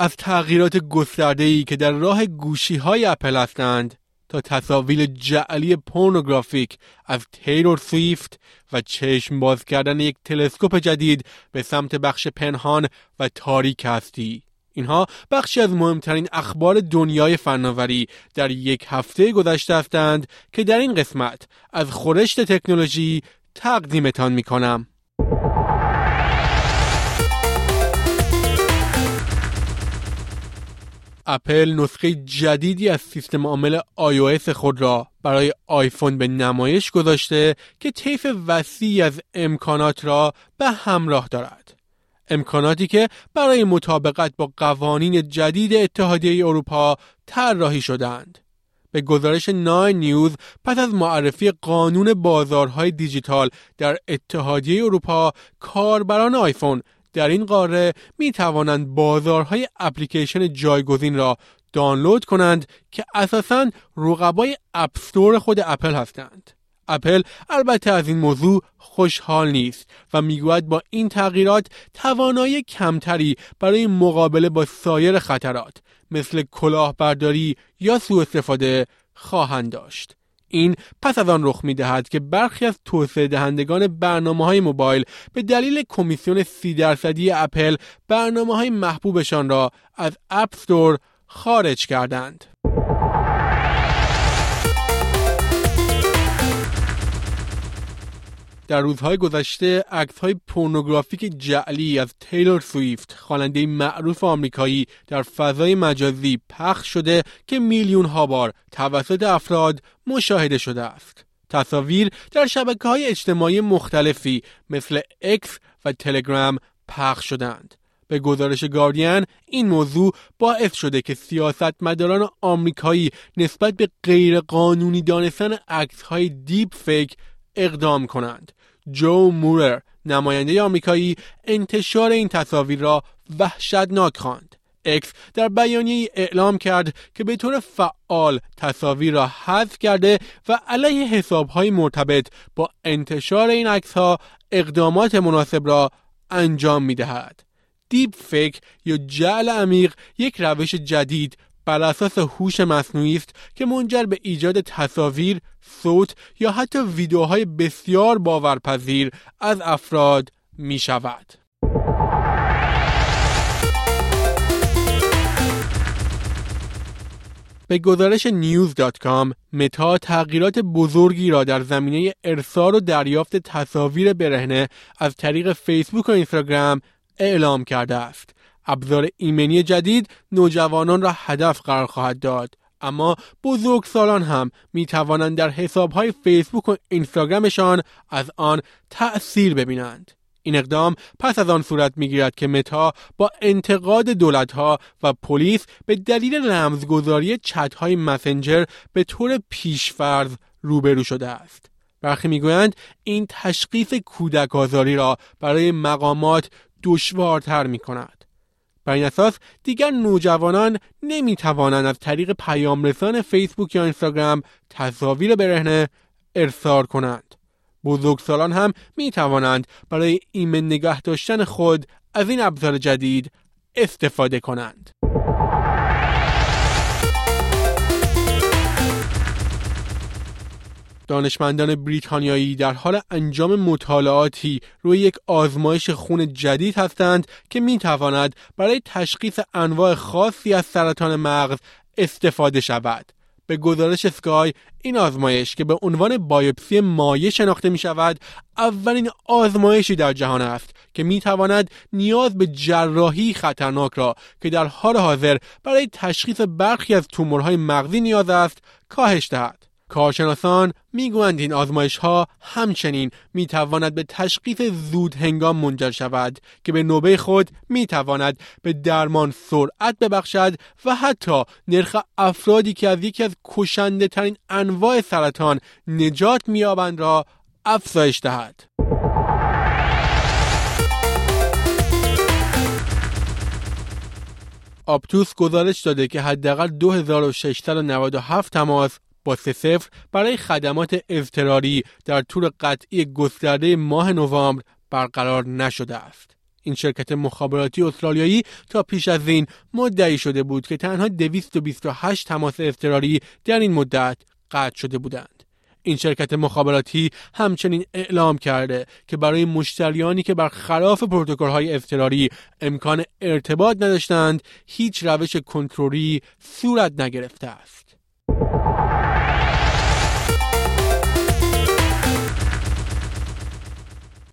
از تغییرات گسترده‌ای که در راه گوشی های اپل هستند تا تصاویر جعلی پورنوگرافیک از تیلور سویفت و چشم باز کردن یک تلسکوپ جدید به سمت بخش پنهان و تاریک هستی اینها بخشی از مهمترین اخبار دنیای فناوری در یک هفته گذشته هستند که در این قسمت از خورشت تکنولوژی تقدیمتان می کنم. اپل نسخه جدیدی از سیستم عامل iOS خود را برای آیفون به نمایش گذاشته که طیف وسیعی از امکانات را به همراه دارد. امکاناتی که برای مطابقت با قوانین جدید اتحادیه اروپا طراحی شدند. به گزارش نای نیوز پس از معرفی قانون بازارهای دیجیتال در اتحادیه اروپا کاربران آیفون در این قاره می توانند بازارهای اپلیکیشن جایگزین را دانلود کنند که اساساً رقبای اپستور خود اپل هستند. اپل البته از این موضوع خوشحال نیست و می‌گوید با این تغییرات توانایی کمتری برای مقابله با سایر خطرات مثل کلاهبرداری یا سوء استفاده خواهند داشت. این پس از آن رخ می دهد که برخی از توسعه دهندگان برنامه های موبایل به دلیل کمیسیون سی درصدی اپل برنامه های محبوبشان را از اپ ستور خارج کردند. در روزهای گذشته عکس های پورنوگرافیک جعلی از تیلور سویفت خواننده معروف آمریکایی در فضای مجازی پخش شده که میلیون ها بار توسط افراد مشاهده شده است. تصاویر در شبکه های اجتماعی مختلفی مثل اکس و تلگرام پخش شدند. به گزارش گاردین این موضوع باعث شده که سیاستمداران آمریکایی نسبت به غیرقانونی دانستن عکس های دیپ فیک اقدام کنند جو مورل نماینده آمریکایی انتشار این تصاویر را وحشتناک خواند اکس در بیانیه اعلام کرد که به طور فعال تصاویر را حذف کرده و علیه حسابهای مرتبط با انتشار این عکس ها اقدامات مناسب را انجام می دهد. دیپ فیک یا جعل عمیق یک روش جدید بر اساس هوش مصنوعی است که منجر به ایجاد تصاویر، صوت یا حتی ویدیوهای بسیار باورپذیر از افراد می شود. به گزارش news.com متا تغییرات بزرگی را در زمینه ارسال و دریافت تصاویر برهنه از طریق فیسبوک و اینستاگرام اعلام کرده است ابزار ایمنی جدید نوجوانان را هدف قرار خواهد داد. اما بزرگسالان هم می توانند در حسابهای فیسبوک و اینستاگرامشان از آن تأثیر ببینند. این اقدام پس از آن صورت می‌گیرد که متا با انتقاد دولتها و پلیس به دلیل رمزگذاری چتهای مسنجر به طور پیشفرض روبرو شده است. برخی می‌گویند این تشخیص کودک آزاری را برای مقامات دشوارتر می کند. بر این اساس دیگر نوجوانان نمی توانند از طریق پیام رسان فیسبوک یا اینستاگرام تصاویر برهنه ارسال کنند. بزرگسالان هم می توانند برای ایمن نگه داشتن خود از این ابزار جدید استفاده کنند. دانشمندان بریتانیایی در حال انجام مطالعاتی روی یک آزمایش خون جدید هستند که می تواند برای تشخیص انواع خاصی از سرطان مغز استفاده شود. به گزارش سکای این آزمایش که به عنوان بایوپسی مایع شناخته می شود اولین آزمایشی در جهان است که می تواند نیاز به جراحی خطرناک را که در حال حاضر برای تشخیص برخی از تومورهای مغزی نیاز است کاهش دهد کارشناسان می‌گویند این آزمایش ها همچنین می تواند به تشخیص زود هنگام منجر شود که به نوبه خود می تواند به درمان سرعت ببخشد و حتی نرخ افرادی که از یکی از کشنده ترین انواع سرطان نجات میابند را افزایش دهد. آپتوس گزارش داده که حداقل 2697 تماس با سه صفر برای خدمات اضطراری در طول قطعی گسترده ماه نوامبر برقرار نشده است. این شرکت مخابراتی استرالیایی تا پیش از این مدعی شده بود که تنها 228 تماس اضطراری در این مدت قطع شده بودند. این شرکت مخابراتی همچنین اعلام کرده که برای مشتریانی که برخلاف های اضطراری امکان ارتباط نداشتند هیچ روش کنترلی صورت نگرفته است.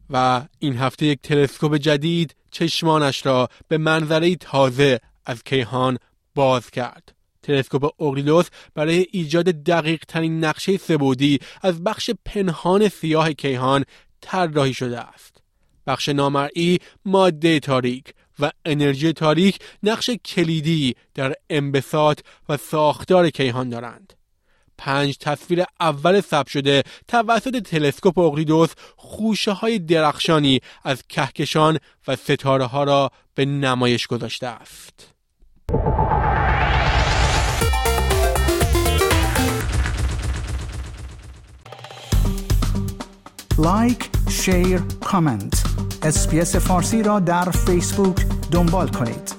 و این هفته یک تلسکوپ جدید چشمانش را به منظره تازه از کیهان باز کرد. تلسکوپ اوگلیدوس برای ایجاد دقیق ترین نقشه سبودی از بخش پنهان سیاه کیهان طراحی شده است. بخش نامرئی ماده تاریک و انرژی تاریک نقش کلیدی در انبساط و ساختار کیهان دارند. پنج تصویر اول ثبت شده توسط تلسکوپ اوگلیدوس خوشه های درخشانی از کهکشان و ستاره ها را به نمایش گذاشته است. like، share، comment. اسپیس فارسی را در فیسبوک دنبال کنید.